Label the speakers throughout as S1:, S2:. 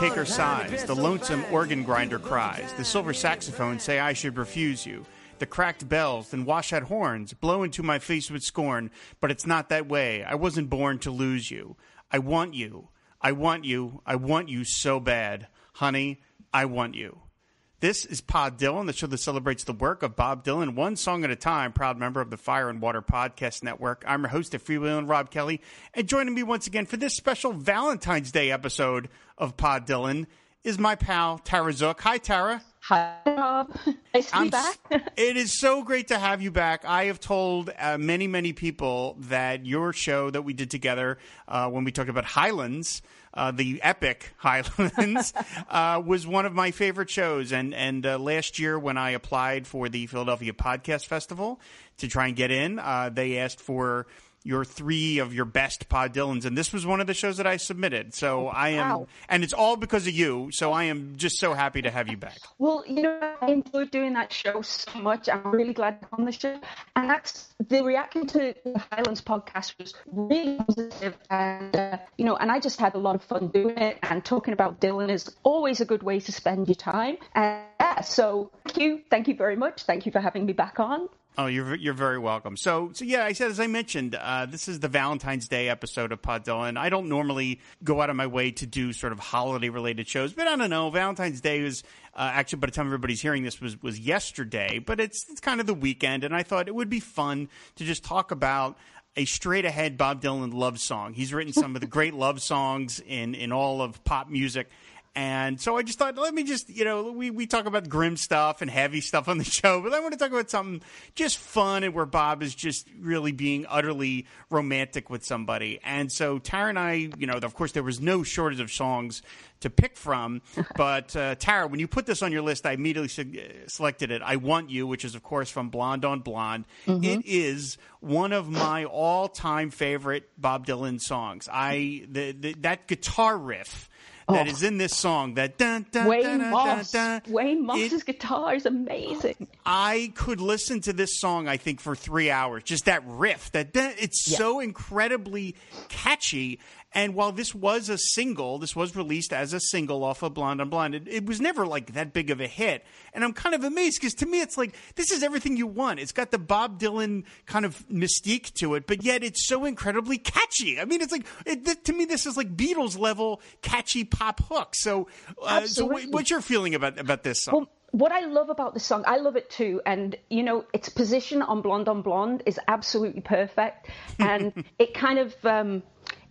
S1: Undertaker sighs, the lonesome organ grinder cries, the silver saxophone say I should refuse you. The cracked bells, then washout horns, blow into my face with scorn, but it's not that way. I wasn't born to lose you. I want you. I want you. I want you so bad. Honey, I want you. This is Pod Dylan, the show that celebrates the work of Bob Dylan, one song at a time, proud member of the Fire and Water Podcast Network. I'm your host of Freewheeling, Rob Kelly, and joining me once again for this special Valentine's Day episode of Pod Dylan is my pal, Tara Zuk. Hi, Tara.
S2: Hi, Rob. Nice to
S1: I'm
S2: be back.
S1: it is so great to have you back. I have told uh, many, many people that your show that we did together uh, when we talked about Highlands, uh, the epic Highlands, uh, was one of my favorite shows. And and uh, last year when I applied for the Philadelphia Podcast Festival to try and get in, uh, they asked for your three of your best Pod Dylans, and this was one of the shows that I submitted. So I am,
S2: wow.
S1: and it's all because of you. So I am just so happy to have you back.
S2: Well, you know, I enjoyed doing that show so much. I'm really glad be on the show. And that's the reaction to the Highlands podcast was really positive. And, uh, you know, and I just had a lot of fun doing it. And talking about Dylan is always a good way to spend your time. And yeah, so thank you. Thank you very much. Thank you for having me back on.
S1: Oh, you're you're very welcome. So, so yeah, I said as I mentioned, uh, this is the Valentine's Day episode of Pod Dylan. I don't normally go out of my way to do sort of holiday related shows, but I don't know. Valentine's Day was uh, actually by the time everybody's hearing this was was yesterday, but it's it's kind of the weekend, and I thought it would be fun to just talk about a straight ahead Bob Dylan love song. He's written some of the great love songs in in all of pop music. And so I just thought, let me just, you know, we, we talk about grim stuff and heavy stuff on the show, but I want to talk about something just fun and where Bob is just really being utterly romantic with somebody. And so Tara and I, you know, of course, there was no shortage of songs to pick from. But uh, Tara, when you put this on your list, I immediately se- selected it. I Want You, which is, of course, from Blonde on Blonde. It is one of my all time favorite Bob Dylan songs. I the, the, That guitar riff. That oh. is in this song. That dun, dun,
S2: Wayne
S1: dun,
S2: Moss.
S1: dun, dun.
S2: Wayne Moss's
S1: It-
S2: guitar is amazing.
S1: I could listen to this song, I think, for three hours. Just that riff, that that- it's
S2: Yeah.
S1: so incredibly catchy. And while this was a single, this was released as a single off of Blonde on Blonde. It, it was never like that big of a hit. And I'm kind of amazed because to me, it's like this is everything you want. It's got the Bob Dylan kind of mystique to it, but yet it's so incredibly catchy. I mean, it's like it, th- to me, this is like Beatles level catchy pop hook. So, uh, so wh- what's your feeling about about this song?
S2: Well, what I love about the song, I love it too, and you know, its position on Blonde on Blonde is absolutely perfect, and it kind of um,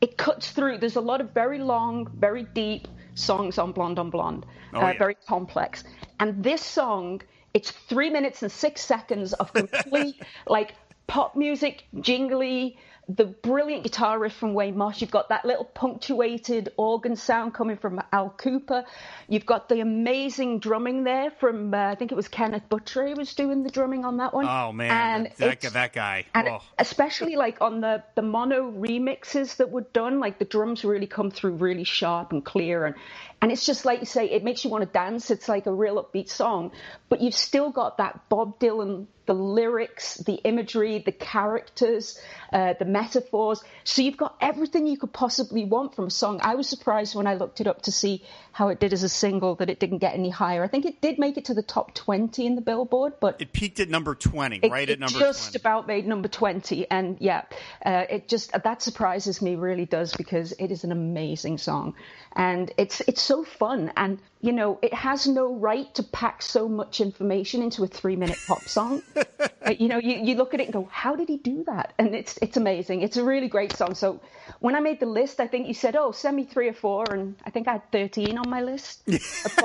S2: it cuts through. There's a lot of very long, very deep songs on Blonde on Blonde,
S1: Oh,
S2: uh,
S1: yeah.
S2: very complex, and this song, it's three minutes and six seconds of complete like pop music, jingly. The brilliant guitar riff from Wayne Moss. You've got that little punctuated organ sound coming from Al Kooper. You've got the amazing drumming there from uh, I think it was Kenneth Buttrey who was doing the drumming on that one.
S1: Oh man,
S2: and
S1: that, that, that guy.
S2: and
S1: oh.
S2: especially like on the the mono remixes that were done, like the drums really come through really sharp and clear, and and it's just like you say, it makes you want to dance. It's like a real upbeat song, but you've still got that Bob Dylan, the lyrics, the imagery, the characters, uh, the metaphors. So you've got everything you could possibly want from a song. I was surprised when I looked it up to see how it did as a single that it didn't get any higher. I think it did make it to the top twenty in the Billboard, but
S1: It peaked at number twenty,
S2: it,
S1: right
S2: it
S1: at number
S2: just
S1: 20.
S2: about made number 20 and yeah uh, it just that surprises me really does because it is an amazing song and it's it's so fun and you know it has no right to pack so much information into a three minute pop song you know you, you look at it and go how did he do that and it's it's amazing it's a really great song so when i made the list i think you said oh send me three or four and i think i had 13 on my list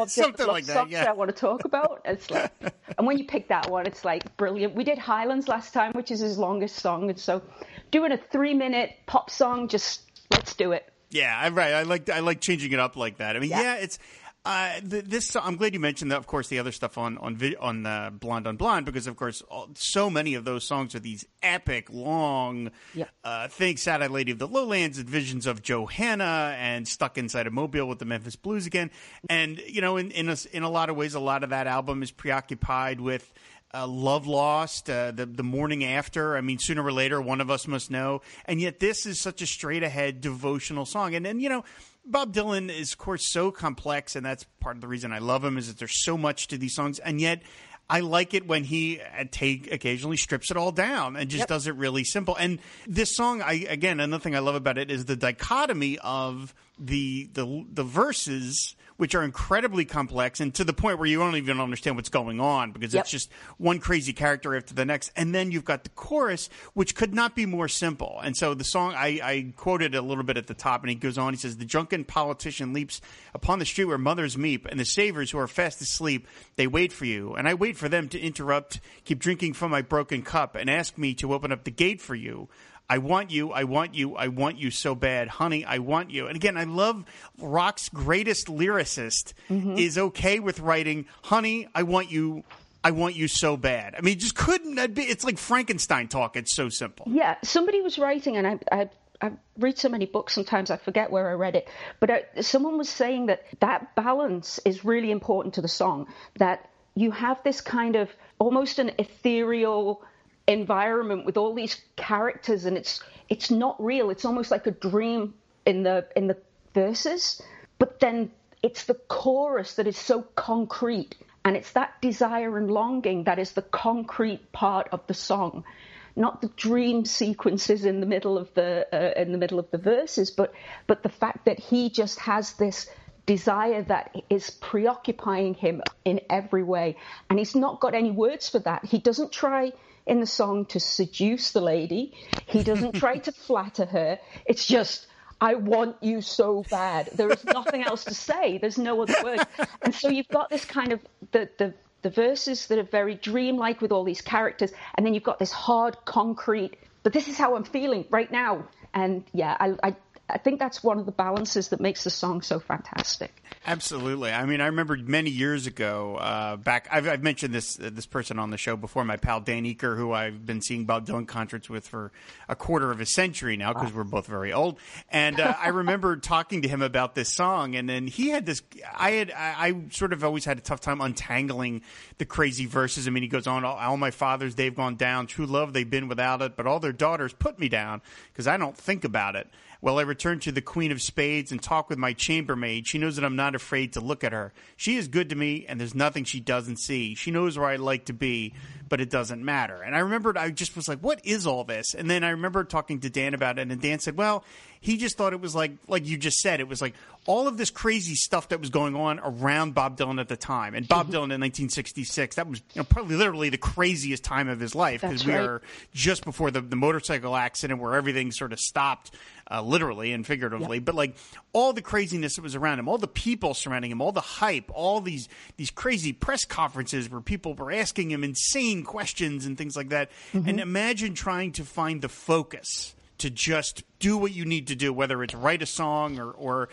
S1: Something like that, yeah.
S2: I want to talk about. It's like, and when you pick that one, it's like brilliant. We did Highlands last time, which is his longest song, and so doing a three-minute pop song, just let's do it.
S1: Yeah, I'm right. I like I like changing it up like that. I mean, yeah,
S2: Yeah.
S1: it's Uh, this I'm glad you mentioned that. Of course, the other stuff on on on uh, Blonde on Blonde, because of course, all, so many of those songs are these epic, long.
S2: Yep.
S1: Uh, think "Sad Lady of the Lowlands" and "Visions of Johanna" and "Stuck Inside a Mobile" with the Memphis Blues again. And you know, in in a, in a lot of ways, a lot of that album is preoccupied with. Uh, Love Lost, uh, the the morning after. I mean, sooner or later, one of us must know. And yet, this is such a straight ahead devotional song. And then, you know, Bob Dylan is, of course, so complex, and that's part of the reason I love him is that there's so much to these songs, and yet I like it when he uh, take occasionally strips it all down and just
S2: Yep.
S1: does it really simple. And this song, I again, another thing I love about it is the dichotomy of the the the verses. Which are incredibly complex and to the point where you don't even understand what's going on because
S2: Yep.
S1: it's just one crazy character after the next. And then you've got the chorus, which could not be more simple. And so the song, I, I quoted a little bit at the top, and he goes on. He says, The drunken politician leaps upon the street where mothers meet, and the savers who are fast asleep, they wait for you. And I wait for them to interrupt, keep drinking from my broken cup, and ask me to open up the gate for you. I want you, I want you, I want you so bad. Honey, I want you. And again, I love rock's greatest lyricist mm-hmm. is okay with writing, Honey, I want you, I want you so bad. I mean, just couldn't that be? It's like Frankenstein talk. It's so simple.
S2: Yeah, somebody was writing, and I, I, I read so many books sometimes I forget where I read it, but I, someone was saying that that balance is really important to the song. That you have this kind of almost an ethereal environment with all these characters, and it's it's not real. It's almost like a dream in the in the verses, but then it's the chorus that is so concrete and it's that desire and longing that is the concrete part of the song. Not the dream sequences in the middle of the uh, in the middle of the verses but but the fact that he just has this desire that is preoccupying him in every way. And he's not got any words for that. He doesn't try in the song to seduce the lady he doesn't try to flatter her it's just I want you so bad. There is nothing else to say. There's no other word. And so you've got this kind of the the the verses that are very dreamlike with all these characters, and then you've got this hard concrete. But this is how I'm feeling right now. And yeah, I I, I think that's one of the balances that makes the song so fantastic.
S1: Absolutely. I mean, I remember many years ago. Uh, back, I've, I've mentioned this uh, this person on the show before. My pal Dan Eaker, who I've been seeing Bob Dylan concerts with for a quarter of a century now, because we're both very old. And uh, I remember talking to him about this song, and then he had this. I had I, I sort of always had a tough time untangling the crazy verses. I mean, he goes on, all, all my fathers they've gone down, true love they've been without it, but all their daughters put me down because I don't think about it. Well, I return to the Queen of Spades and talk with my chambermaid. She knows that I'm not afraid to look at her. She is good to me, and there's nothing she doesn't see. She knows where I like to be, but it doesn't matter. And I remembered, I just was like, what is all this? And then I remember talking to Dan about it, and Dan said, well, he just thought it was like, like you just said, it was like all of this crazy stuff that was going on around Bob Dylan at the time. And Bob mm-hmm. Dylan in 1966, that was you know, probably literally the craziest time of his life because we
S2: right.
S1: are just before the, the motorcycle accident where everything sort of stopped, uh, literally and figuratively. But like all the craziness that was around him, all the people surrounding him, all the hype, all these these crazy press conferences where people were asking him insane questions and things like that. And imagine trying to find the focus to just do what you need to do, whether it's write a song or or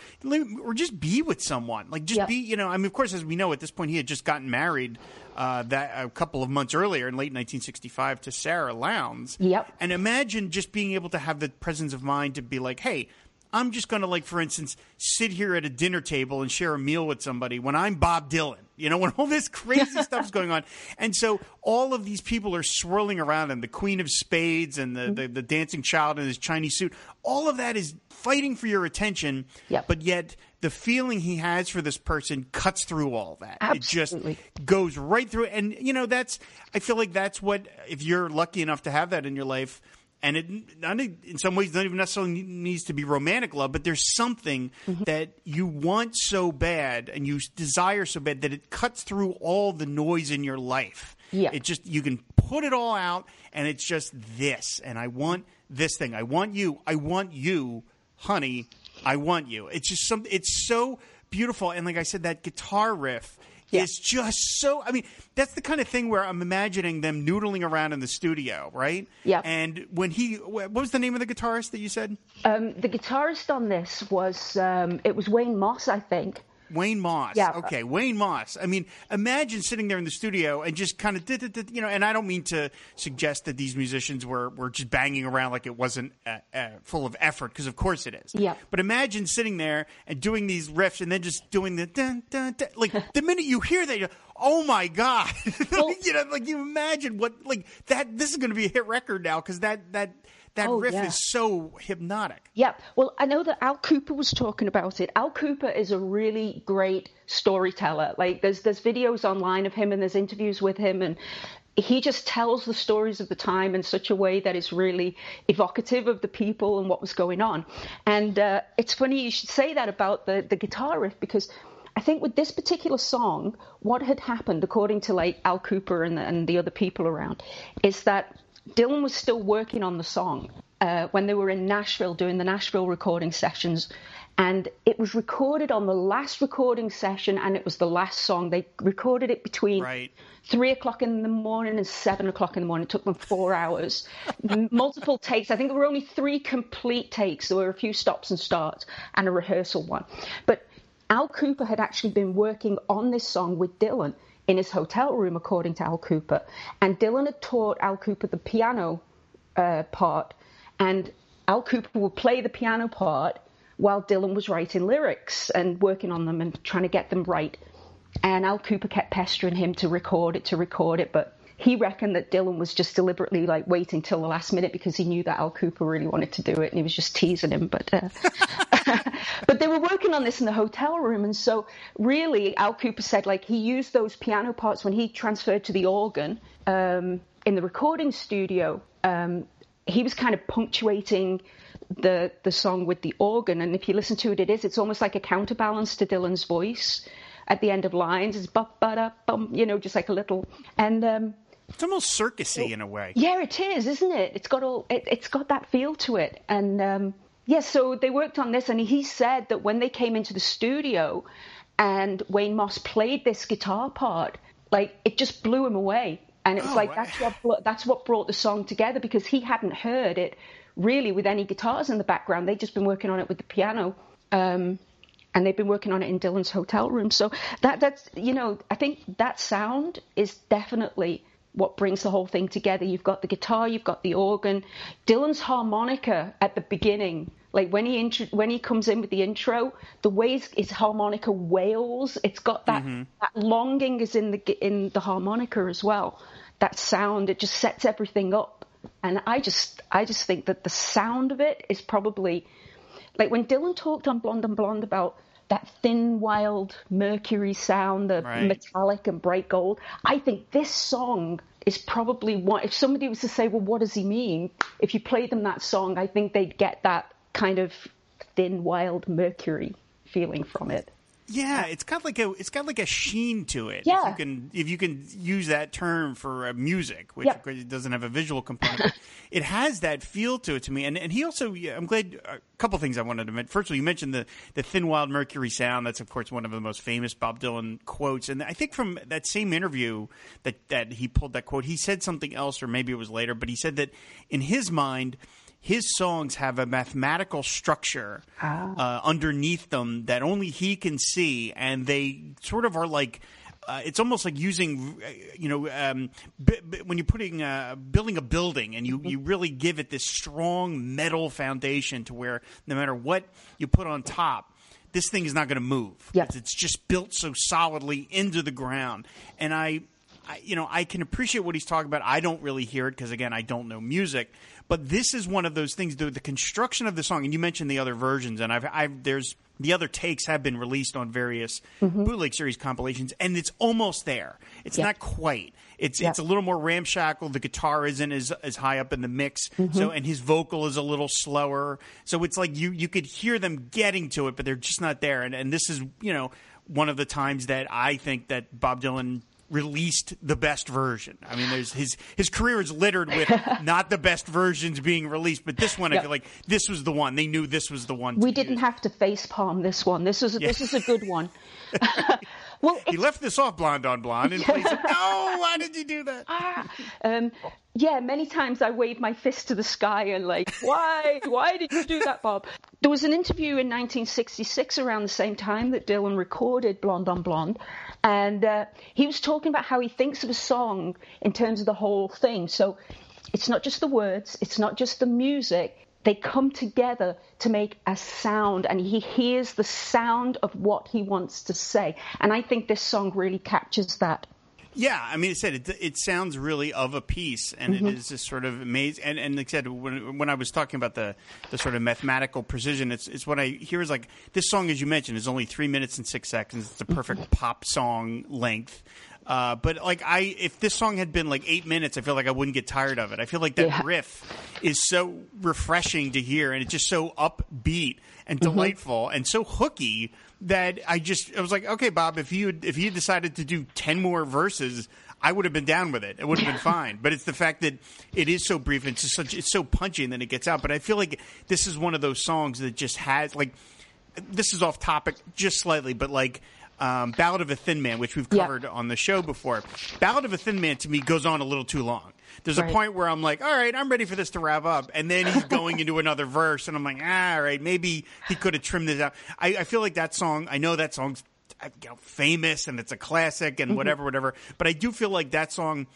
S1: or just be with someone. Like just
S2: Yeah.
S1: be, you know. I mean, of course, as we know, at this point, he had just gotten married uh, that a couple of months earlier in late 1965 to Sara Lownds.
S2: Yep.
S1: And imagine just being able to have the presence of mind to be like, hey. I'm just going to, like, for instance, sit here at a dinner table and share a meal with somebody when I'm Bob Dylan, you know, when all this crazy stuff's going on. And so all of these people are swirling around him the Queen of Spades and the, the, the dancing child in his Chinese suit. All of that is fighting for your attention.
S2: Yep.
S1: But yet the feeling he has for this person cuts through all that.
S2: Absolutely.
S1: It just goes right through. it. And, you know, that's, I feel like that's what, if you're lucky enough to have that in your life, and it not in some ways not even necessarily needs to be romantic love, but there's something
S2: Mm-hmm.
S1: that you want so bad and you desire so bad that it cuts through all the noise in your life.
S2: Yeah.
S1: It just you can put it all out and it's just this and I want this thing. I want you. I want you, honey. I want you. It's just some it's so beautiful and like I said that guitar riff
S2: Yeah.
S1: is just so. I mean, that's the kind of thing where I'm imagining them noodling around in the studio, right?
S2: Yeah.
S1: And when he, what was the name of the guitarist that you said?
S2: Um, the guitarist on this was um, it was Wayne Moss, I think.
S1: Wayne Moss.
S2: Yeah.
S1: Okay, Wayne Moss. I mean, imagine sitting there in the studio and just kind of, you know. And I don't mean to suggest that these musicians were were just banging around like it wasn't uh, uh, full of effort, because of course it is.
S2: Yeah.
S1: But imagine sitting there and doing these riffs and then just doing the dun dun dun. Like the minute you hear that, you're, oh my god!
S2: Well-
S1: you know, like you imagine what like that. This is going to be a hit record now because that that that
S2: Oh,
S1: riff
S2: yeah.
S1: is so hypnotic.
S2: Yeah, well, I know that Al Kooper was talking about it. Al Kooper is a really great storyteller. Like, there's there's videos online of him and there's interviews with him, and he just tells the stories of the time in such a way that is really evocative of the people and what was going on. And uh, it's funny you should say that about the the guitar riff because. I think with this particular song, what had happened, according to like Al Kooper and the, and the other people around, is that Dylan was still working on the song uh, when they were in Nashville doing the Nashville recording sessions. And it was recorded on the last recording session, and it was the last song. They recorded it between
S1: Right.
S2: three o'clock in the morning and seven o'clock in the morning. It took them four hours, multiple takes. I think there were only three complete takes. There were a few stops and starts and a rehearsal one. But Al Kooper had actually been working on this song with Dylan in his hotel room, according to Al Kooper. And Dylan had taught Al Kooper the piano uh, part, and Al Kooper would play the piano part while Dylan was writing lyrics and working on them and trying to get them right. And Al Kooper kept pestering him to record it, to record it, but he reckoned that Dylan was just deliberately like waiting till the last minute because he knew that Al Kooper really wanted to do it and he was just teasing him. But uh, working on this in the hotel room, and so really Al Kooper said like he used those piano parts when he transferred to the organ um, in the recording studio. Um, he was kind of punctuating the the song with the organ, and if you listen to it, it is it's almost like a counterbalance to Dylan's voice at the end of lines. It's ba ba da bum, you know, just like a little and. Um,
S1: It's almost circusy in a way.
S2: yeah, it is, isn't it? It's got all it, it's got that feel to it, and um, yeah. So they worked on this, and he said that when they came into the studio, and Wayne Moss played this guitar part, like it just blew him away, and it was
S1: Oh,
S2: like that's what that's what brought the song together because he hadn't heard it really with any guitars in the background. They'd just been working on it with the piano. Um, and they've been working on it in Dylan's hotel room. So that that's you know I think that sound is definitely what brings the whole thing together. You've got the guitar, you've got the organ, Dylan's harmonica at the beginning. Like when he intro- when he comes in with the intro, the way his, his harmonica wails, it's got that mm-hmm. that longing is in the in the harmonica as well. That sound, it just sets everything up. And I just I just think that the sound of it is probably like when Dylan talked on Blonde and Blonde about that thin, wild Mercury sound, the
S1: Right.
S2: metallic and bright gold, I think this song is probably one. If somebody was to say, "Well, what does he mean?" If you played them that song, I think they'd get that kind of thin, wild Mercury feeling from it.
S1: Yeah, it's got like a it's got like a sheen to it.
S2: Yeah.
S1: if you can if you can use that term for uh, music, which
S2: Yeah.
S1: of course it doesn't have a visual component. it has that feel to it to me, and and he also yeah, I'm glad a couple things I wanted to mention. First of all, you mentioned the the thin wild Mercury sound. That's of course one of the most famous Bob Dylan quotes, and I think from that same interview that that he pulled that quote, he said something else, or maybe it was later, but he said that in his mind his songs have a mathematical structure uh, underneath them that only he can see, and they sort of are like. Uh, it's almost like using, uh, you know, um, b- b- when you're putting, uh, building a building, and you, you really give it this strong metal foundation to where no matter what you put on top, this thing is not going to move.
S2: Yeah.
S1: It's, it's just built so solidly into the ground, and I, I, you know, I can appreciate what he's talking about. I don't really hear it because, again, I don't know music. But this is one of those things. The, the construction of the song, and you mentioned the other versions, and I've, I've there's the other takes have been released on various mm-hmm. bootleg series compilations, and it's almost there. It's
S2: Yeah.
S1: not quite. It's
S2: Yeah.
S1: it's a little more ramshackle. The guitar isn't as as high up in the mix, mm-hmm. so and his vocal is a little slower. So it's like you you could hear them getting to it, but they're just not there. And and this is you know one of the times that I think that Bob Dylan released the best version. I mean, there's his his career is littered with not the best versions being released, but this one I feel like this was the one. They knew this was the one.
S2: We didn't
S1: use.
S2: have to face palm this one. This is this is a good one.
S1: Well, he left this off blonde on blonde and it. No, why did you do that? Ah,
S2: um, yeah, many times I wave my fist to the sky and like, why? Why did you do that, Bob? There was an interview in 1966 around the same time that Dylan recorded Blonde on Blonde, and uh, he was talking about how he thinks of a song in terms of the whole thing. So it's not just the words, it's not just the music. They come together to make a sound, and he hears the sound of what he wants to say. And I think this song really captures that.
S1: Yeah, I mean, I said it. It sounds really of a piece, and mm-hmm. it is just sort of amazing. And, and like I said, when, when I was talking about the, the sort of mathematical precision, it's it's what I hear is like this song, as you mentioned, is only three minutes and six seconds. It's a perfect mm-hmm. pop song length. Uh, but like I, if this song had been like eight minutes, I feel like I wouldn't get tired of it. I feel like that yeah. riff is so refreshing to hear, and it's just so upbeat and mm-hmm. delightful mm-hmm. and so hooky that I just I was like, okay, Bob, if you if you had decided to do ten more verses, I would have been down with it. It would have been fine. But it's the fact that it is so brief and it's just such it's so punchy and then it gets out. But I feel like this is one of those songs that just has like this is off topic just slightly, but like um, Ballad of a Thin Man, which we've covered yeah. on the show before. Ballad of a Thin Man to me goes on a little too long. There's right. a point where I'm like, all right, I'm ready for this to wrap up. And then he's going into another verse, and I'm like, ah, all right, maybe he could have trimmed this out. I, I feel like that song, I know that song's you know, famous and it's a classic and mm-hmm. whatever, whatever. But I do feel like that song,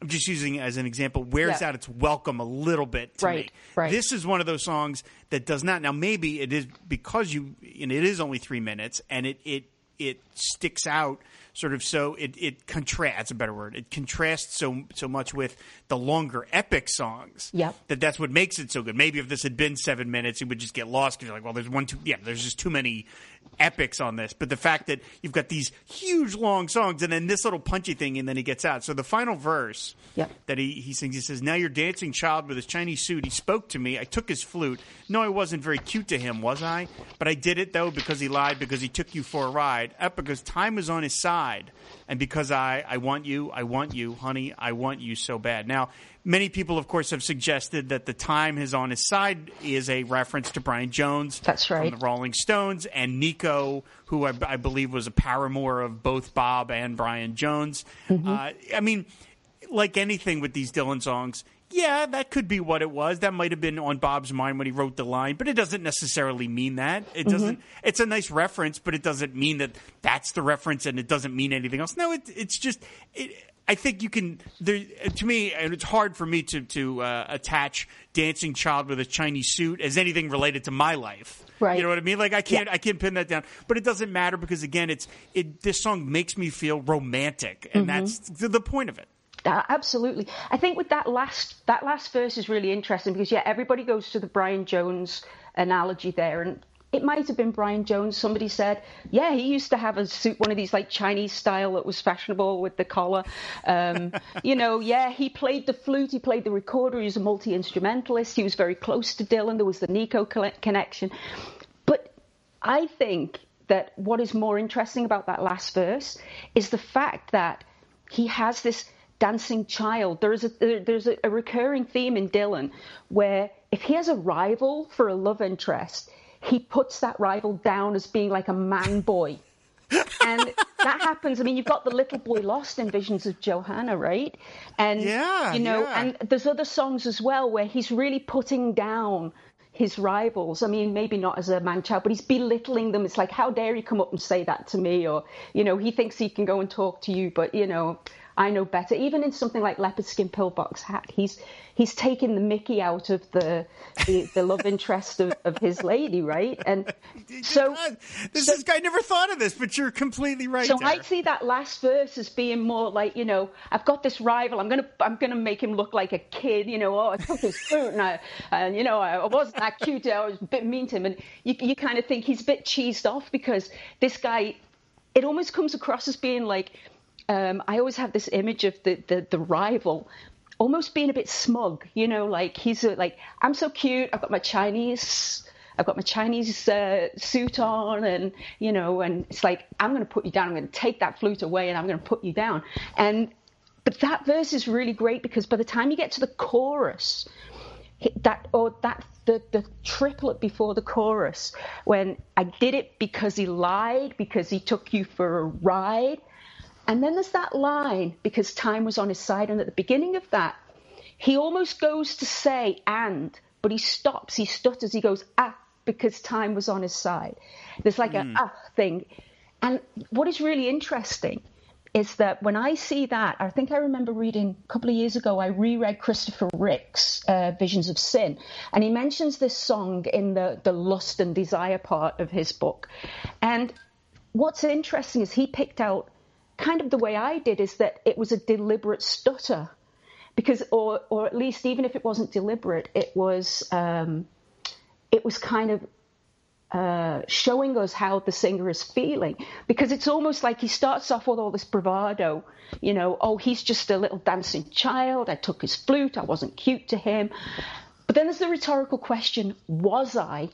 S1: I'm just using as an example, wears yeah. out its welcome a little bit to
S2: right,
S1: me.
S2: Right.
S1: This is one of those songs that does not. Now, maybe it is because you, and it is only three minutes, and it it it sticks out sort of so it, it contrasts a better word it contrasts so so much with the longer epic songs
S2: yep.
S1: that that's what makes it so good maybe if this had been seven minutes it would just get lost because you're like well there's one too yeah there's just too many epics on this but the fact that you've got these huge long songs and then this little punchy thing and then he gets out so the final verse
S2: yep.
S1: that he, he sings he says now you're dancing child with his chinese suit he spoke to me i took his flute no i wasn't very cute to him was i but i did it though because he lied because he took you for a ride up because time was on his side side. And because I, I want you, I want you, honey, I want you so bad. Now, many people, of course, have suggested that the time is on his side is a reference to Brian Jones.
S2: That's right.
S1: From the Rolling Stones and Nico, who I, I believe was a paramour of both Bob and Brian Jones. Mm-hmm. Uh, I mean, like anything with these Dylan songs, yeah, that could be what it was. That might have been on Bob's mind when he wrote the line, but it doesn't necessarily mean that. It doesn't. Mm-hmm. It's a nice reference, but it doesn't mean that that's the reference, and it doesn't mean anything else. No, it, it's just. It, I think you can. There, to me, and it's hard for me to to uh, attach "Dancing Child with a Chinese Suit" as anything related to my life.
S2: Right.
S1: You know what I mean? Like I can't. Yeah. I can't pin that down. But it doesn't matter because again, it's it. This song makes me feel romantic, and mm-hmm. that's the point of it.
S2: Uh, absolutely. I think with that last that last verse is really interesting because yeah, everybody goes to the Brian Jones analogy there, and it might have been Brian Jones. Somebody said, yeah, he used to have a suit, one of these like Chinese style that was fashionable with the collar. Um, you know, yeah, he played the flute, he played the recorder, he was a multi instrumentalist. He was very close to Dylan. There was the Nico connection, but I think that what is more interesting about that last verse is the fact that he has this dancing child. There's a there's a recurring theme in Dylan where if he has a rival for a love interest, he puts that rival down as being like a man boy. and that happens. I mean, you've got the little boy lost in Visions of Johanna, right? And
S1: yeah,
S2: you know,
S1: yeah.
S2: and there's other songs as well where he's really putting down his rivals. I mean, maybe not as a man child, but he's belittling them. It's like, how dare you come up and say that to me? Or, you know, he thinks he can go and talk to you, but you know, I know better. Even in something like leopard skin pillbox hat, he's he's taking the Mickey out of the the, the love interest of, of, his lady, right? And so
S1: this so, is I never thought of this, but you're completely right.
S2: So
S1: there.
S2: I see that last verse as being more like you know I've got this rival. I'm gonna I'm gonna make him look like a kid. You know, oh I took his fruit and I and you know I wasn't that cute. I was a bit mean to him, and you you kind of think he's a bit cheesed off because this guy. It almost comes across as being like um, I always have this image of the, the, the rival almost being a bit smug, you know, like he's a, like, I'm so cute. I've got my Chinese, I've got my Chinese uh, suit on, and you know, and it's like I'm going to put you down. I'm going to take that flute away, and I'm going to put you down. And but that verse is really great because by the time you get to the chorus, that or that the, the triplet before the chorus when I did it because he lied, because he took you for a ride. And then there's that line because time was on his side. And at the beginning of that, he almost goes to say and, but he stops, he stutters, he goes, ah, because time was on his side. There's like mm. a ah thing. And what is really interesting is that when I see that, I think I remember reading a couple of years ago, I reread Christopher Ricks' uh, Visions of Sin, and he mentions this song in the, the lust and desire part of his book. And what's interesting is he picked out kind of the way I did is that it was a deliberate stutter. Because, or, or at least even if it wasn't deliberate, it was, um, it was kind of uh, showing us how the singer is feeling because it's almost like he starts off with all this bravado, you know, oh, he's just a little dancing child. I took his flute. I wasn't cute to him. But then there's the rhetorical question, was I?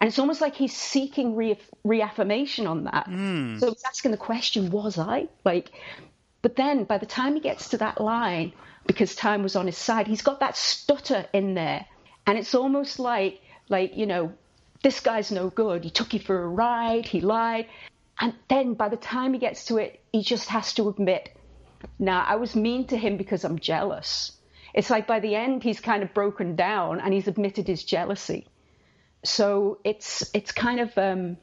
S2: And it's almost like he's seeking re- reaffirmation on that. Mm. So he's asking the question, was I? Like, but then by the time he gets to that line, because time was on his side, he's got that stutter in there. And it's almost like, like, you know, this guy's no good. He took you for a ride, he lied. And then by the time he gets to it, he just has to admit, now I was mean to him because I'm jealous. It's like by the end, he's kind of broken down and he's admitted his jealousy. So it's it's kind of um,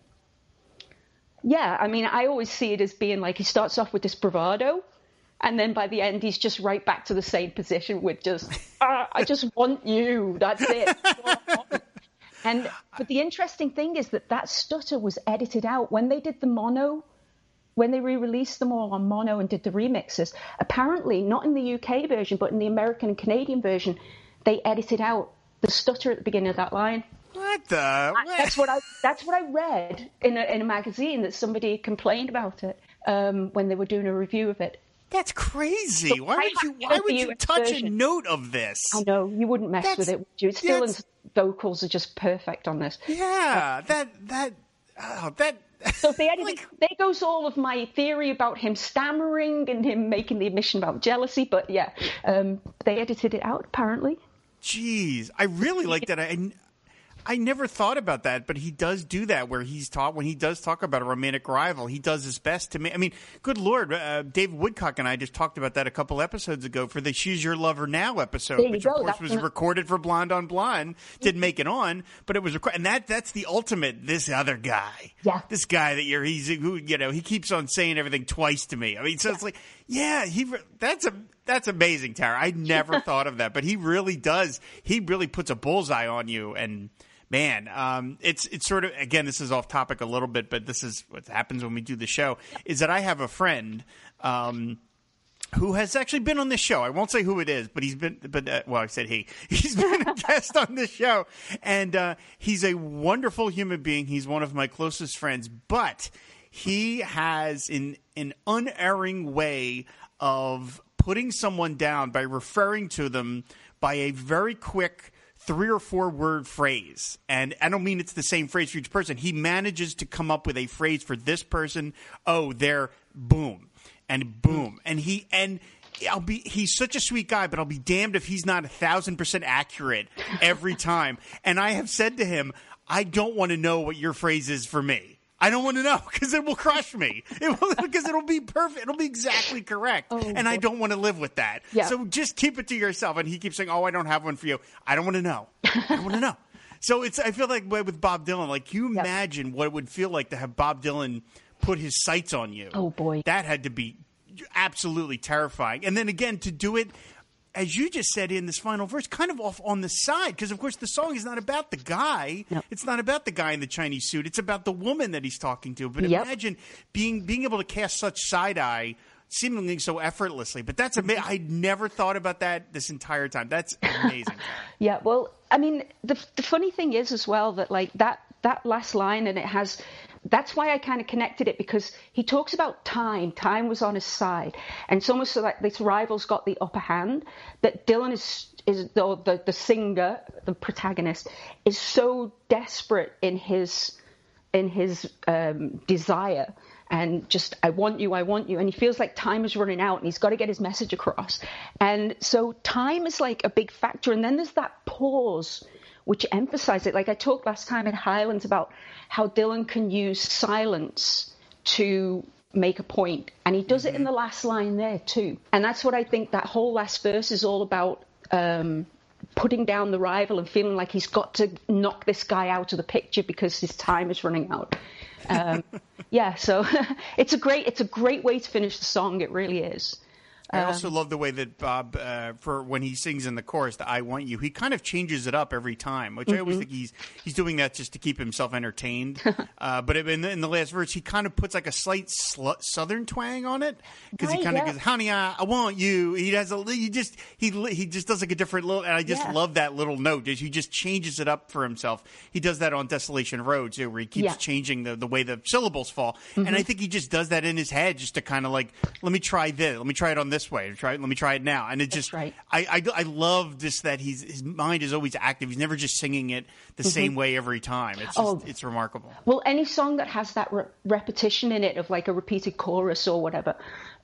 S2: yeah. I mean, I always see it as being like he starts off with this bravado, and then by the end, he's just right back to the same position with just, ah, I just want you. That's it. And but the interesting thing is that that stutter was edited out when they did the mono, when they re-released them all on mono and did the remixes. Apparently, not in the UK version, but in the American and Canadian version, they edited out the stutter at the beginning of that line.
S1: What the? What?
S2: That's what I. That's what I read in a, in a magazine that somebody complained about it um, when they were doing a review of it.
S1: That's crazy. So why would you? Why would you touch version. a note of this?
S2: I know you wouldn't mess that's, with it. Would you? It's still vocals are just perfect on this.
S1: Yeah, that that oh, that.
S2: So they edited, like, there goes all of my theory about him stammering and him making the admission about jealousy. But yeah, um, they edited it out apparently.
S1: Jeez, I really like that. I I never thought about that, but he does do that where he's taught when he does talk about a romantic rival, he does his best to make. I mean, good lord, uh, Dave Woodcock and I just talked about that a couple episodes ago for the "She's Your Lover Now" episode, which go. of course that's was gonna... recorded for Blonde on Blonde. Didn't make it on, but it was recorded, and that that's the ultimate. This other guy,
S2: yeah,
S1: this guy that you're he's who you know he keeps on saying everything twice to me. I mean, so yeah. it's like, yeah, he that's a that's amazing, Tara. I never thought of that, but he really does. He really puts a bullseye on you and man, um, it's it's sort of again, this is off topic a little bit, but this is what happens when we do the show. Is that I have a friend. Um, who has actually been on this show. I won't say who it is, but he's been, but, uh, well, I said he. He's been a guest on this show. And, uh, he's a wonderful human being. He's one of my closest friends, but he has in an unerring way of putting someone down by referring to them by a very quick, three or four word phrase. And I don't mean it's the same phrase for each person. He manages to come up with a phrase for this person. Oh, they're boom and boom. And he, and I'll be, he's such a sweet guy, but I'll be damned if he's not a thousand percent accurate every time. and I have said to him, I don't want to know what your phrase is for me. I don't want to know because it will crush me. It will because it'll be perfect. It'll be exactly correct, oh, and I don't want to live with that. Yeah. So just keep it to yourself. And he keeps saying, "Oh, I don't have one for you. I don't want to know. I don't want to know." So it's. I feel like with Bob Dylan, like you yep. imagine what it would feel like to have Bob Dylan put his sights on you.
S2: Oh boy,
S1: that had to be absolutely terrifying. And then again to do it as you just said in this final verse, kind of off on the side, because of course the song is not about the guy. It's not about the guy in the Chinese suit. It's about the woman that he's talking to. But yep. imagine being being able to cast such side eye seemingly so effortlessly. But that's amazing. I never thought about that this entire time. That's amazing.
S2: yeah. Well, I mean, the the funny thing is as well that like that that last line and it has that's why I kind of connected it because he talks about time. Time was on his side, and it's almost like this rival's got the upper hand. That Dylan is is the the, the singer, the protagonist, is so desperate in his in his um, desire and just I want you, I want you, and he feels like time is running out, and he's got to get his message across. And so time is like a big factor, and then there's that pause which emphasize it. Like I talked last time in Highlands about how Dylan can use silence to make a point, and he does mm-hmm. it in the last line there too. And that's what I think that whole last verse is all about. Um, putting down the rival and feeling like he's got to knock this guy out of the picture because his time is running out. Um, yeah, so it's a great it's a great way to finish the song. It really is.
S1: I also um, love the way that Bob, uh, for when he sings in the chorus, the "I Want You," he kind of changes it up every time, which mm-hmm. I always mm-hmm. think he's he's doing that just to keep himself entertained. uh, but in the, in the, last verse, he kind of puts like a slight sl- southern twang on it because right, he kind of goes, "Honey, I, I, want you." He has a he just he he just does like a different little, and I just yeah. love that little note. He just changes it up for himself. He does that on Desolation Row too, where he keeps yeah. changing the the way the syllables fall, mm-hmm. and I think he just does that in his head just to kind of like, let me try this, let me try it on this way. Try, let me try it now. And it just, right. I, I, I, love just that he's his mind is always active. He's never just singing it the mm-hmm. same way every time. It's just, oh. it's remarkable.
S2: Well, any song that has that re- repetition in it of like a repeated chorus or whatever,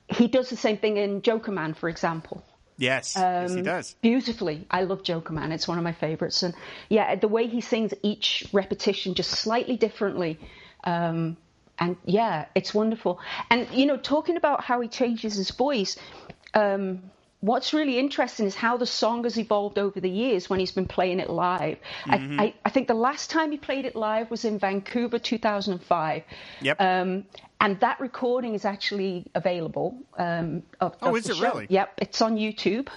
S2: he does the same thing in Jokerman, for example.
S1: Yes, um, yes, he um, does
S2: beautifully. I love Jokerman; it's one of my favorites. And yeah, the way he sings each repetition just slightly differently, um, and yeah, it's wonderful. And you know, talking about how he changes his voice, um, what's really interesting is how the song has evolved over the years when he's been playing it live. Mm-hmm. I, I, I, think the last time he played it live was in Vancouver 2005.
S1: Yep. Um,
S2: and that recording is actually available. Um, of,
S1: oh,
S2: of
S1: is it
S2: show.
S1: really?
S2: Yep, it's on YouTube.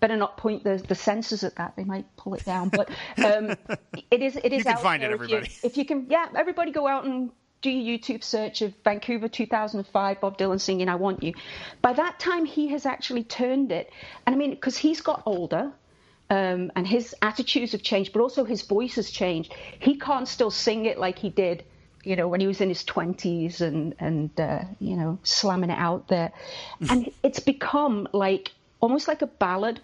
S2: Better not point the, the censors at that; they might pull it down. But um, it is it is
S1: you can
S2: out
S1: find it, everybody.
S2: If you, if you can, yeah, everybody go out and do your YouTube search of Vancouver 2005, Bob Dylan singing I Want You. By that time, he has actually turned it. And I mean, because he's got older um, and his attitudes have changed, but also his voice has changed. He can't still sing it like he did. You know, when he was in his 20s and, and uh, you know, slamming it out there. and it's become like almost like a ballad,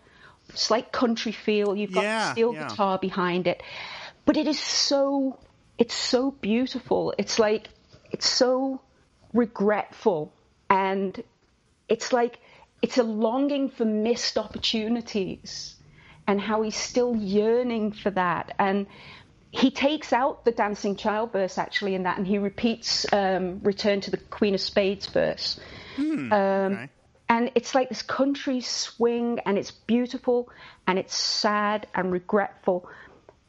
S2: slight country feel. You've got
S1: yeah,
S2: steel
S1: yeah.
S2: guitar behind it. But it is so it's so beautiful. It's like it's so regretful and it's like it's a longing for missed opportunities and how he's still yearning for that and he takes out the dancing child verse actually in that and he repeats um, return to the queen of spades verse
S1: hmm, um, okay.
S2: and it's like this country swing and it's beautiful and it's sad and regretful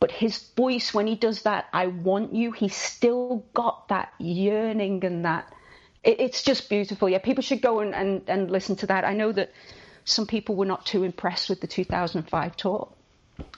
S2: but his voice, when he does that, I want you, he's still got that yearning and that. It, it's just beautiful. Yeah, people should go and, and, and listen to that. I know that some people were not too impressed with the 2005 tour.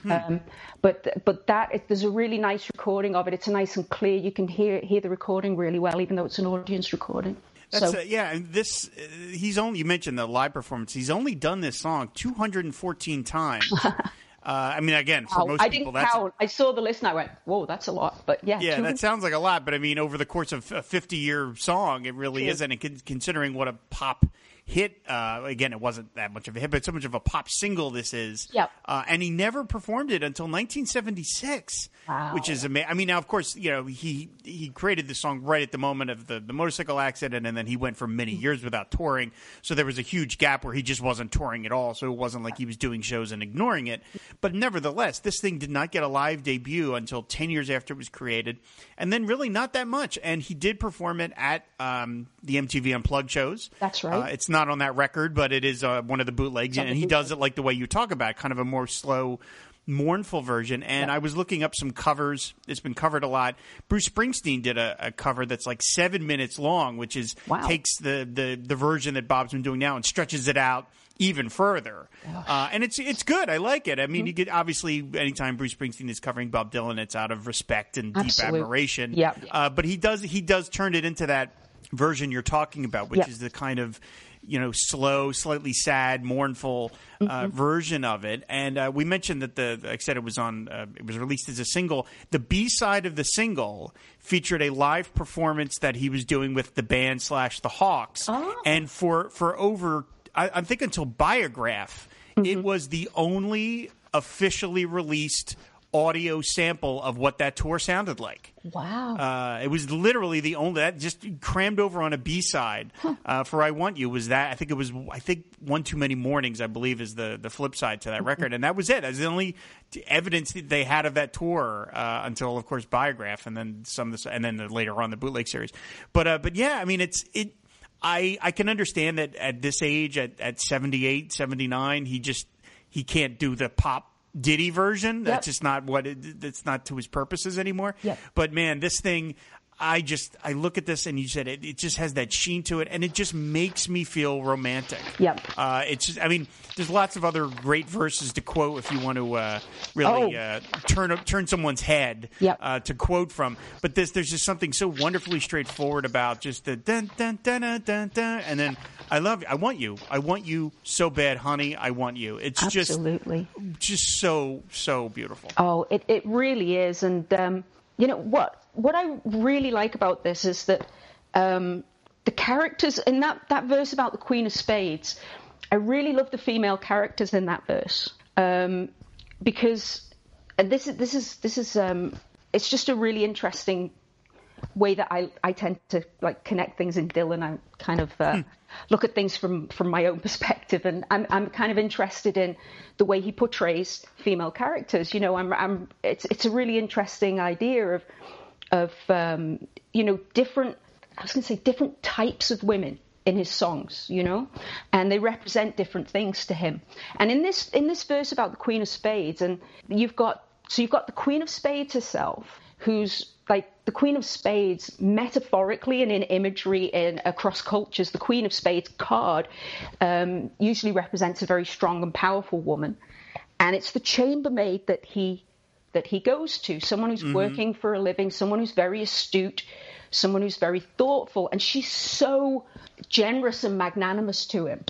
S2: Hmm. Um, but but that it, there's a really nice recording of it. It's nice and clear. You can hear hear the recording really well, even though it's an audience recording.
S1: That's so, a, yeah, and this uh, he's only you mentioned the live performance. He's only done this song 214 times. Uh, I mean, again, for most
S2: I
S1: people,
S2: didn't
S1: that's
S2: count. I saw the list and I went, "Whoa, that's a lot." But yeah,
S1: yeah, that sounds like a lot. But I mean, over the course of a fifty-year song, it really isn't. And considering what a pop hit. Uh, again, it wasn't that much of a hit, but so much of a pop single this is.
S2: Yep.
S1: Uh, and he never performed it until 1976,
S2: wow.
S1: which is amazing. I mean, now of course, you know he he created the song right at the moment of the, the motorcycle accident, and then he went for many years without touring. So there was a huge gap where he just wasn't touring at all. So it wasn't like he was doing shows and ignoring it. But nevertheless, this thing did not get a live debut until 10 years after it was created, and then really not that much. And he did perform it at um, the MTV Unplugged shows.
S2: That's right. Uh,
S1: it's not on that record, but it is uh, one of the bootlegs, and, he does it like the way you talk about, kind of a more slow, mournful version. And yeah. I was looking up some covers. It's been covered a lot. Bruce Springsteen did a, a cover that's like seven minutes long, which is
S2: wow.
S1: takes the, the the version that Bob's been doing now and stretches it out even further. Uh, and it's it's good. I like it. I mean, mm-hmm. you get obviously anytime Bruce Springsteen is covering Bob Dylan, it's out of respect and
S2: Absolutely.
S1: deep admiration.
S2: Yeah.
S1: Uh, but he does he does turn it into that version you're talking about, which is the kind of you know slow, slightly sad, mournful uh, mm-hmm. version of it. And uh, we mentioned that the like I said it was on uh, it was released as a single. The B side of the single featured a live performance that he was doing with the band slash the Hawks,
S2: oh.
S1: and for for over I, I think until Biograph, mm-hmm. it was the only officially released audio sample of what that tour sounded like.
S2: Wow.
S1: Uh, it was literally the only that just crammed over on a B side uh, for "I Want You" was that. I think it was. I think "One Too Many Mornings" I believe is the the flip side to that record, and that was it. That was the only evidence that they had of that tour uh, until, of course, Biograph, and then some of this, and then later on the bootleg series. But uh, but yeah, I mean, it's it. I I can understand that at this age, at at 78, 79, he just he can't do the pop ditty version.
S2: Yep.
S1: That's just not what it, that's not to his purposes anymore.
S2: Yep.
S1: But man, this thing, I just I look at this and you said it, it just has that sheen to it, and it just makes me feel romantic.
S2: Yep.
S1: Uh, it's just, I mean, there's lots of other great verses to quote if you want to uh, really
S2: Oh.
S1: uh, turn turn someone's head
S2: Yep.
S1: uh, to quote from. But this there's just something so wonderfully straightforward about just the dun dun dun dun dun, dun and then I love you. I want you. I want you so bad, honey. I want you. It's just
S2: Absolutely.
S1: just just so so beautiful.
S2: Oh, it, it really is. And, um, you know, what, what I really like about this is that um, the characters in that, that verse about the Queen of Spades, I really love the female characters in that verse. Um, because and this is, this is, this is, um, it's just a really interesting way that I, I tend to like connect things in Dylan. I kind of uh, look at things from, from my own perspective, and I'm I'm kind of interested in the way he portrays female characters. You know, I'm I'm it's it's a really interesting idea of of um, you know different. I was going to say different types of women in his songs, you know, and they represent different things to him. And in this in this verse about the Queen of Spades, and you've got so you've got the Queen of Spades herself, who's like the Queen of Spades, metaphorically and in imagery and across cultures, the Queen of Spades card um, usually represents a very strong and powerful woman, and it's the chambermaid that he that he goes to, someone who's mm-hmm. working for a living, someone who's very astute, someone who's very thoughtful, and she's so generous and magnanimous to him.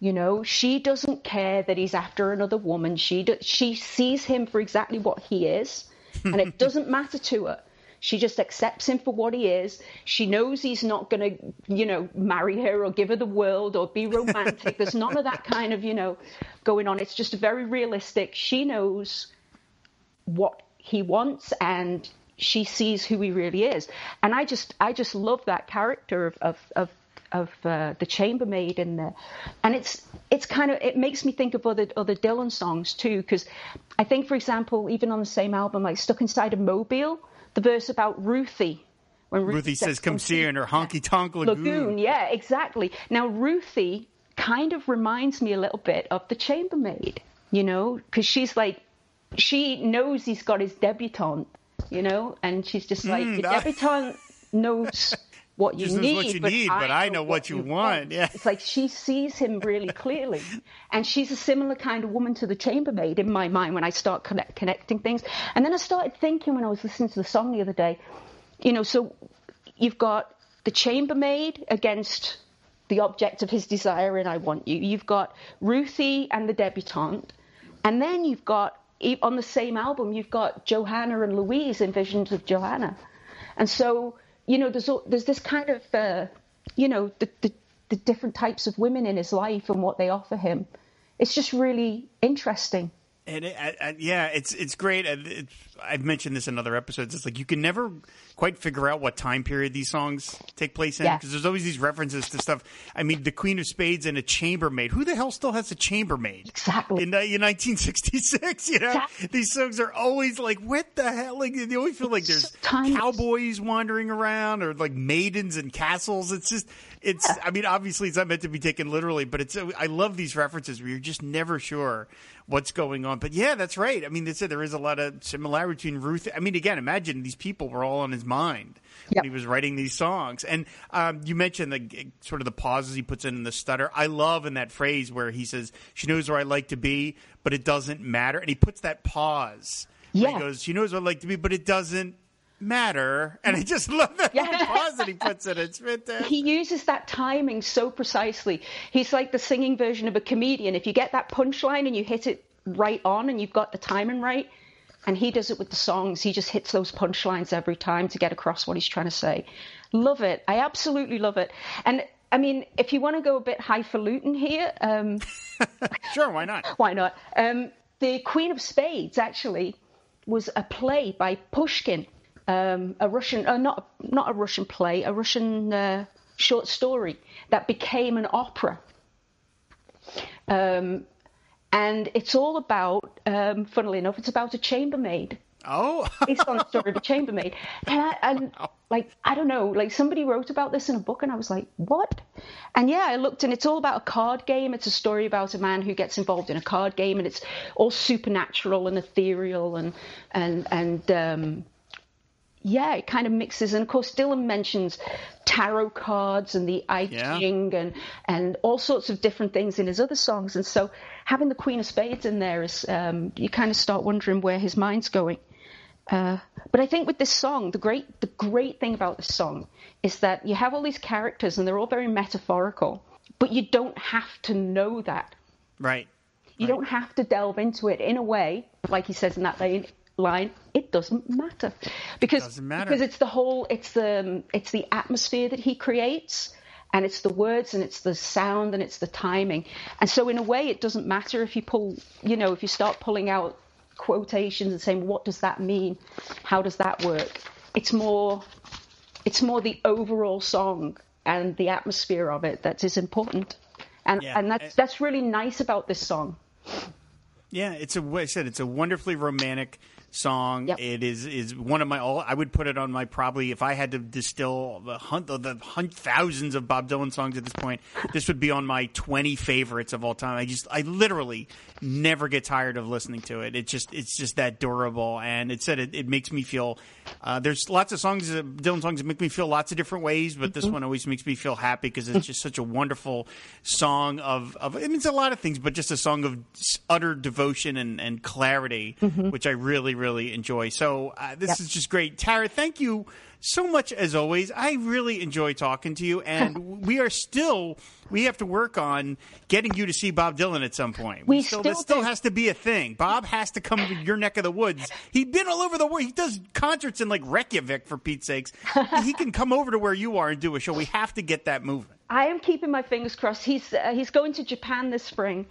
S2: You know, she doesn't care that he's after another woman. She do, she sees him for exactly what he is, and it doesn't matter to her. She just accepts him for what he is. She knows he's not going to, you know, marry her or give her the world or be romantic. There's none of that kind of, you know, going on. It's just very realistic. She knows what he wants and she sees who he really is. And I just, I just love that character of, of, of of uh, the chambermaid in there, and it's it's kind of it makes me think of other other Dylan songs too because I think for example even on the same album like Stuck Inside a Mobile, the verse about Ruthie when
S1: Ruthie says, "Come see her in her honky tonk lagoon."
S2: lagoon. Yeah, exactly. Now Ruthie kind of reminds me a little bit of the chambermaid, you know, because she's like she knows he's got his debutante, you know, and she's just like
S1: Mm, I-
S2: debutante knows what you need,
S1: what you need, but I know what you want. Yeah.
S2: It's like she sees him really clearly, and she's a similar kind of woman to the chambermaid in my mind when I start connect, connecting things. And then I started thinking when I was listening to the song the other day, you know, so you've got the chambermaid against the object of his desire and I Want You. You've got Ruthie and the debutante, and then you've got on the same album you've got Johanna and Louise in Visions of Johanna, and so you know there's there's this kind of uh, you know the, the the different types of women in his life and what they offer him. It's just really interesting.
S1: And it, I, I, yeah, it's it's great. It's, I've mentioned this in other episodes. It's like you can never quite figure out what time period these songs take place in
S2: Yeah.
S1: because there's always these references to stuff. I mean, the Queen of Spades and a chambermaid. Who the hell still has a chambermaid?
S2: Exactly.
S1: In, uh, in 1966, you know,
S2: Exactly.
S1: these songs are always like, what the hell? Like, you always feel like there's
S2: So
S1: cowboys wandering around or like maidens and castles. It's just, it's, I mean, obviously it's not meant to be taken literally, but it's, I love these references where you're just never sure what's going on. But yeah, that's right. I mean, they said there is a lot of similarity between Ruth. I mean, again, imagine these people were all on his mind
S2: Yep.
S1: when he was writing these songs. And um, you mentioned the sort of the pauses he puts in in the stutter. I love in that phrase where he says, "She knows where I like to be, but it doesn't matter," and he puts that pause.
S2: Yeah.
S1: he goes, "She knows where I like to be, but it doesn't." Matter, and I just love that
S2: Yeah.
S1: pause that he puts in. It's fantastic.
S2: He uses that timing so precisely. He's like the singing version of a comedian. If you get that punchline and you hit it right on and you've got the timing right, and he does it with the songs, he just hits those punchlines every time to get across what he's trying to say. Love it. I absolutely love it. And I mean, if you want to go a bit highfalutin here, um,
S1: Sure, why not?
S2: why not? Um, the Queen of Spades, actually, was a play by Pushkin, um, a Russian, uh, not not a Russian play, a Russian uh, short story that became an opera. Um, and it's all about, um, funnily enough, it's about a chambermaid.
S1: Oh,
S2: based on the story of a chambermaid, and, I, and like I don't know, like somebody wrote about this in a book, and I was like, what? And yeah, I looked, and it's all about a card game. It's a story about a man who gets involved in a card game, and it's all supernatural and ethereal, and and and um, yeah, it kind of mixes. And of course, Dylan mentions tarot cards and the I Ching yeah. and and all sorts of different things in his other songs. And so having the Queen of Spades in there is um, you kind of start wondering where his mind's going. Uh, but I think with this song, the great the great thing about this song is that you have all these characters and they're all very metaphorical, but you don't have to know that.
S1: Right.
S2: You
S1: right.
S2: don't have to delve into it in a way, like he says in that line, line it doesn't matter because
S1: doesn't matter.
S2: because it's the whole it's the um, it's the atmosphere that he creates and it's the words and it's the sound and it's the timing and so in a way it doesn't matter if you pull you know if you start pulling out quotations and saying what does that mean how does that work it's more it's more the overall song and the atmosphere of it that is important and yeah. and that's eh, that's really nice about this song
S1: yeah, it's a. I said it's a wonderfully romantic song. Yep. It is is one of my all. I would put it on my probably if I had to distill the hunt the, the hunt thousands of Bob Dylan songs at this point. this would be on my twenty favorites of all time. I just I literally never get tired of listening to it. It just it's just that durable, and it said it, it makes me feel. Uh, there's lots of songs, uh, Dylan songs that make me feel lots of different ways, but this mm-hmm. one always makes me feel happy because it's just such a wonderful song of of. It means a lot of things, but just a song of utter devotion and and clarity, mm-hmm. which I really really enjoy. So uh, this yep. is just great. Tara, thank you so much as always. I really enjoy talking to you, and we are still we have to work on getting you to see Bob Dylan at some point.
S2: We, we
S1: still,
S2: still
S1: still has to be a thing. Bob has to come to your neck of the woods. He's been all over the world. He does concerts in like Reykjavik for Pete's sakes. he can come over to where you are and do a show. We have to get that moving.
S2: I am keeping my fingers crossed. He's uh, he's going to Japan this spring.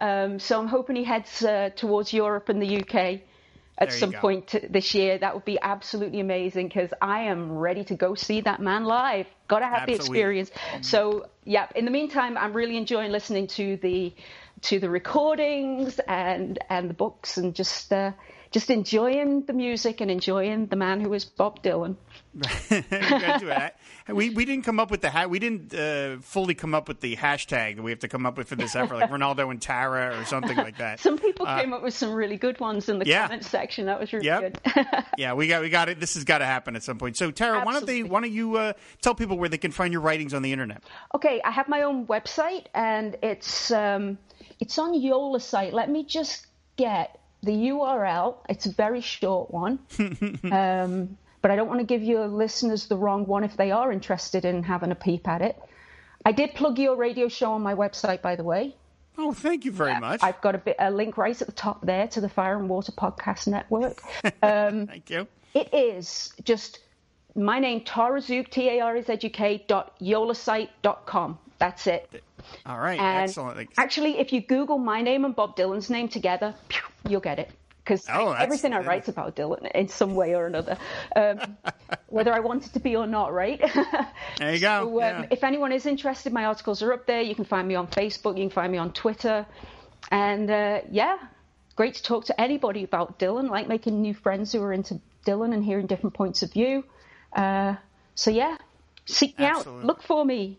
S2: Um, so I'm hoping he heads uh, towards Europe and the UK at some point this year. That would be absolutely amazing because I am ready to go see that man live. Got to have absolutely. the experience. So yeah. In the meantime, I'm really enjoying listening to the to the recordings and and the books and just uh, just enjoying the music and enjoying the man who is Bob Dylan.
S1: we we didn't come up with the ha- we didn't uh, fully come up with the hashtag that we have to come up with for this effort, like Ronaldo and Tara or something like that.
S2: Some people uh, came up with some really good ones in the yeah. comment section. That was really yep. good.
S1: yeah, we got we got it. This has got to happen at some point. So Tara, Absolutely. why don't they why don't you uh, tell people where they can find your writings on the internet?
S2: Okay, I have my own website and it's um, it's on Yola site. Let me just get the URL. It's a very short one. um, but I don't want to give your listeners the wrong one if they are interested in having a peep at it. I did plug your radio show on my website, by the way.
S1: Oh, thank you very much.
S2: I've got a, bit, a link right at the top there to the Fire and Water Podcast Network. Um,
S1: thank you.
S2: It is just my name, Tara Zuk, T A R K, dot yolasite.com. That's it.
S1: All right, and excellent.
S2: Actually, if you Google my name and Bob Dylan's name together, you'll get it. Because oh, everything I write about Dylan in some way or another, um, whether I want it to be or not, right?
S1: there you go. So, um, yeah.
S2: If anyone is interested, my articles are up there. You can find me on Facebook. You can find me on Twitter. And uh, yeah, great to talk to anybody about Dylan. Like making new friends who are into Dylan and hearing different points of view. Uh, so yeah, seek me Absolutely. out. Look for me.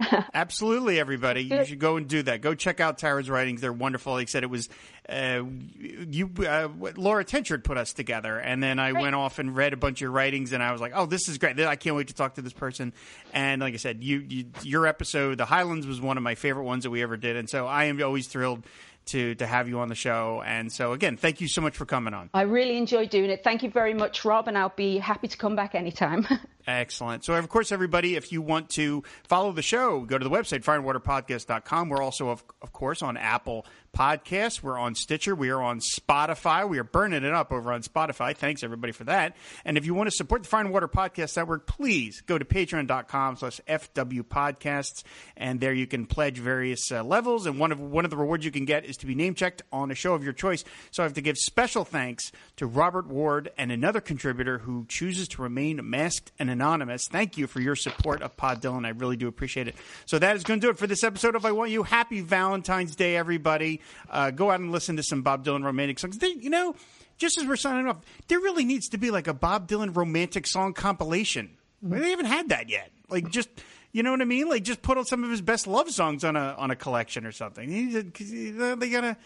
S1: Absolutely, everybody. You should go and do that. Go check out Tara's writings. They're wonderful. Like I said, it was uh, you, uh, Laura Tinchard put us together, and then I went off and read a bunch of your writings, and I was like, "Oh, this is great! I can't wait to talk to this person." And like I said, you, you your episode, The Highlands, was one of my favorite ones that we ever did, and so I am always thrilled to to have you on the show. And so again, thank you so much for coming on.
S2: I really enjoyed doing it. Thank you very much, Rob, and I'll be happy to come back anytime.
S1: Excellent. So, of course, everybody, if you want to follow the show, go to the website, fireandwaterpodcast.com. We're also, of, of course, on Apple Podcasts. We're on Stitcher. We are on Spotify. We are burning it up over on Spotify. Thanks, everybody, for that. And if you want to support the Fire and Water Podcast Network, please go to patreon.com slash FW Podcasts. And there you can pledge various uh, levels. And one of, one of the rewards you can get is to be name checked on a show of your choice. So I have to give special thanks to Robert Ward and another contributor who chooses to remain masked and anonymous. Thank you for your support of Pod Dylan. I really do appreciate it. So that is going to do it for this episode of I Want You. Happy Valentine's Day, everybody. Uh, go out and listen to some Bob Dylan romantic songs. They, you know, just as we're signing off, there really needs to be like a Bob Dylan romantic song compilation. They haven't had that yet. Like just you know what I mean? Like just put some of his best love songs on a on a collection or something. He, they gotta.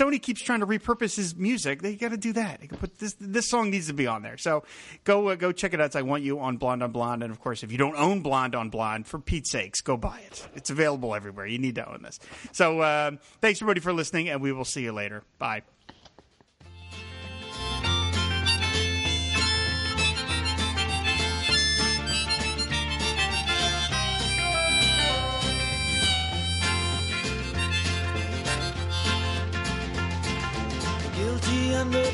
S1: Sony keeps trying to repurpose his music. They gotta do that. They put this this song needs to be on there. So go uh, go check it out. It's I want you on Blonde on Blonde, and of course, if you don't own Blonde on Blonde, for Pete's sakes, go buy it. It's available everywhere. You need to own this. So uh, thanks everybody for listening, and we will see you later. Bye.